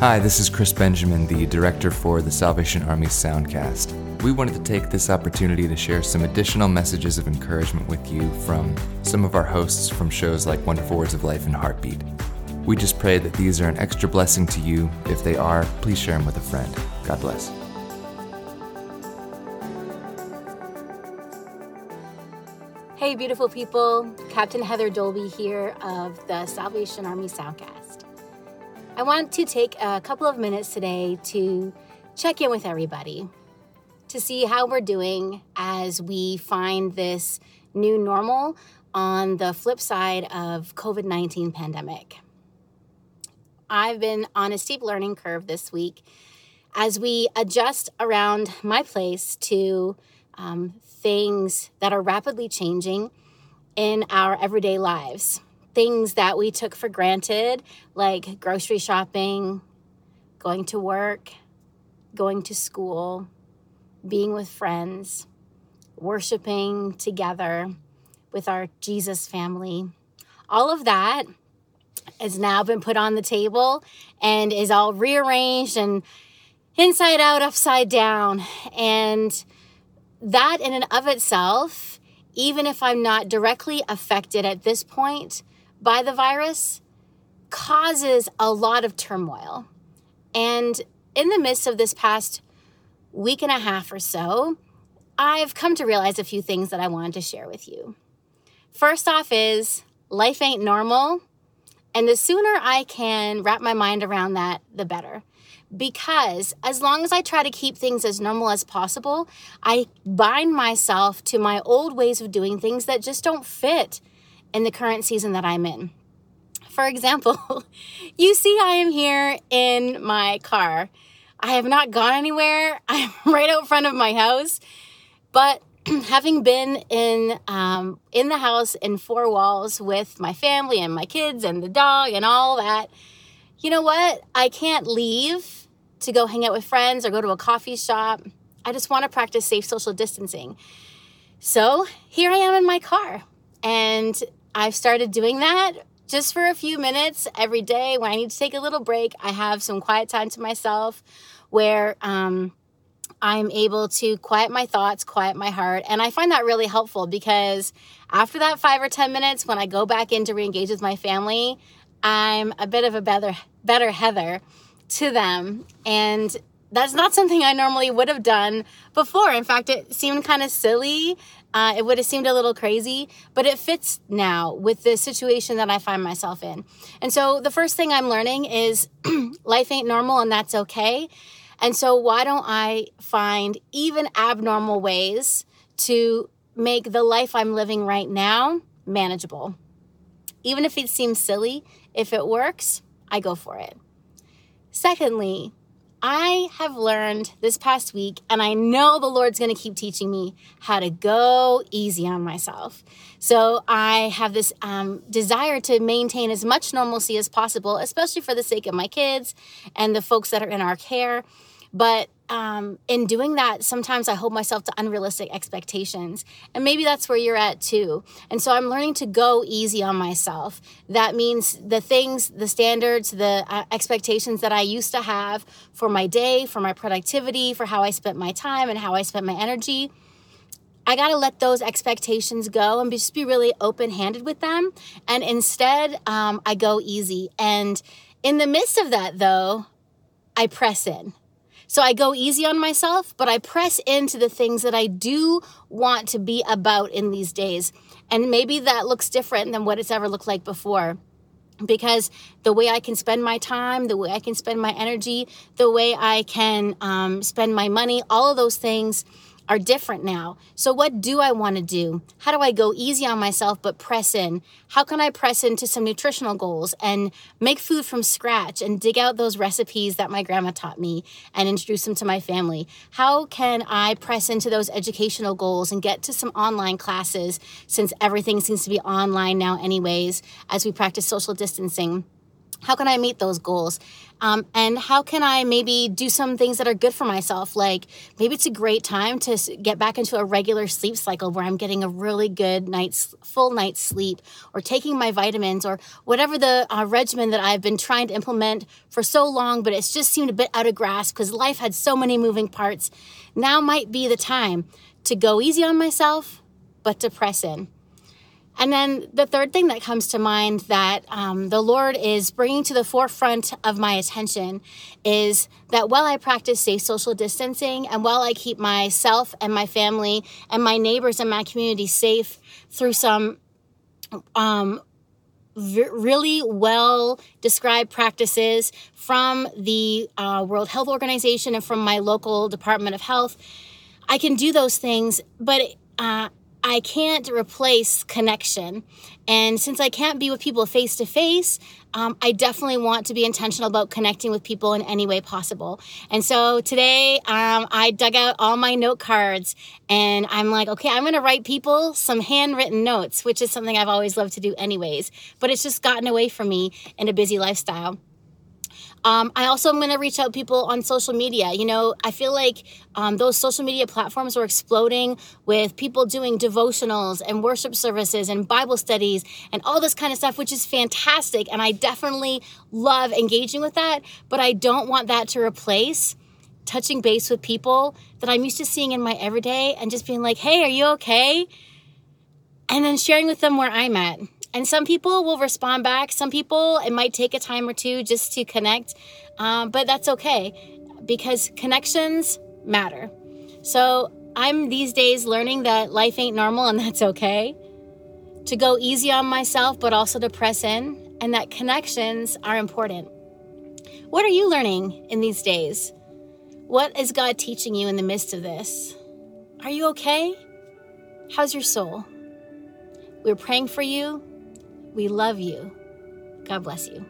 Hi, this is Chris Benjamin, the director for the Salvation Army Soundcast. We wanted to take this opportunity to share some additional messages of encouragement with you from some of our hosts from shows like Wonderful Words of Life and Heartbeat. We just pray that these are an extra blessing to you. If they are, please share them with a friend. God bless. Hey, beautiful people. Captain Heather Dolby here of the Salvation Army Soundcast. I want to take a couple of minutes today to check in with everybody to see how we're doing as we find this new normal on the flip side of COVID-19 pandemic. I've been on a steep learning curve this week as we adjust around my place to um, things that are rapidly changing in our everyday lives things that we took for granted, like grocery shopping, going to work, going to school, being with friends, worshiping together with our Jesus family. All of that has now been put on the table and is all rearranged and inside out, upside down. And that, in and of itself, even if I'm not directly affected at this point, by the virus causes a lot of turmoil. And in the midst of this past week and a half or so, I've come to realize a few things that I wanted to share with you. First off, is life ain't normal. And the sooner I can wrap my mind around that, the better. Because as long as I try to keep things as normal as possible, I bind myself to my old ways of doing things that just don't fit in the current season that I'm in. For example, you see, I am here in my car. I have not gone anywhere. I'm right out front of my house. But having been in um, in the house in four walls with my family and my kids and the dog and all that, you know what? I can't leave to go hang out with friends or go to a coffee shop. I just want to practice safe social distancing. So here I am in my car, and I've started doing that just for a few minutes every day when I need to take a little break. I have some quiet time to myself where um, I'm able to quiet my thoughts, quiet my heart. And I find that really helpful because after that five or 10 minutes, when I go back in to re engage with my family, I'm a bit of a better, better Heather to them. And that's not something I normally would have done before. In fact, it seemed kind of silly uh, it would have seemed a little crazy, but it fits now with the situation that I find myself in. And so the first thing I'm learning is life ain't normal and that's okay. And so why don't I find even abnormal ways to make the life I'm living right now manageable? Even if it seems silly, if it works, I go for it. Secondly, I have learned this past week, and I know the Lord's going to keep teaching me how to go easy on myself. So I have this um, desire to maintain as much normalcy as possible, especially for the sake of my kids and the folks that are in our care. But um, in doing that, sometimes I hold myself to unrealistic expectations. And maybe that's where you're at too. And so I'm learning to go easy on myself. That means the things, the standards, the uh, expectations that I used to have for my day, for my productivity, for how I spent my time and how I spent my energy. I got to let those expectations go and just be really open handed with them. And instead, um, I go easy. And in the midst of that, though, I press in. So I go easy on myself, but I press into the things that I do want to be about in these days. And maybe that looks different than what it's ever looked like before because the way I can spend my time, the way I can spend my energy, the way I can um, spend my money, all of those things are different now. So, what do I want to do? How do I go easy on myself but press in? How can I press into some nutritional goals and make food from scratch and dig out those recipes that my grandma taught me and introduce them to my family? How can I press into those educational goals and get to some online classes since everything seems to be online now, anyways, as we practice social distancing? How can I meet those goals? Um, and how can I maybe do some things that are good for myself? Like maybe it's a great time to get back into a regular sleep cycle where I'm getting a really good night's full night's sleep, or taking my vitamins, or whatever the uh, regimen that I've been trying to implement for so long, but it's just seemed a bit out of grasp because life had so many moving parts. Now might be the time to go easy on myself, but to press in. And then the third thing that comes to mind that um, the Lord is bringing to the forefront of my attention is that while I practice safe social distancing and while I keep myself and my family and my neighbors and my community safe through some um, really well described practices from the uh, World Health Organization and from my local Department of Health, I can do those things, but uh, I can't replace connection. And since I can't be with people face to face, I definitely want to be intentional about connecting with people in any way possible. And so today um, I dug out all my note cards and I'm like, okay, I'm going to write people some handwritten notes, which is something I've always loved to do, anyways. But it's just gotten away from me in a busy lifestyle. Um, I also am going to reach out people on social media. You know, I feel like um, those social media platforms are exploding with people doing devotionals and worship services and Bible studies and all this kind of stuff, which is fantastic. And I definitely love engaging with that. But I don't want that to replace touching base with people that I'm used to seeing in my everyday and just being like, hey, are you okay? And then sharing with them where I'm at. And some people will respond back. Some people, it might take a time or two just to connect, um, but that's okay because connections matter. So I'm these days learning that life ain't normal and that's okay. To go easy on myself, but also to press in, and that connections are important. What are you learning in these days? What is God teaching you in the midst of this? Are you okay? How's your soul? We're praying for you we love you. God bless you.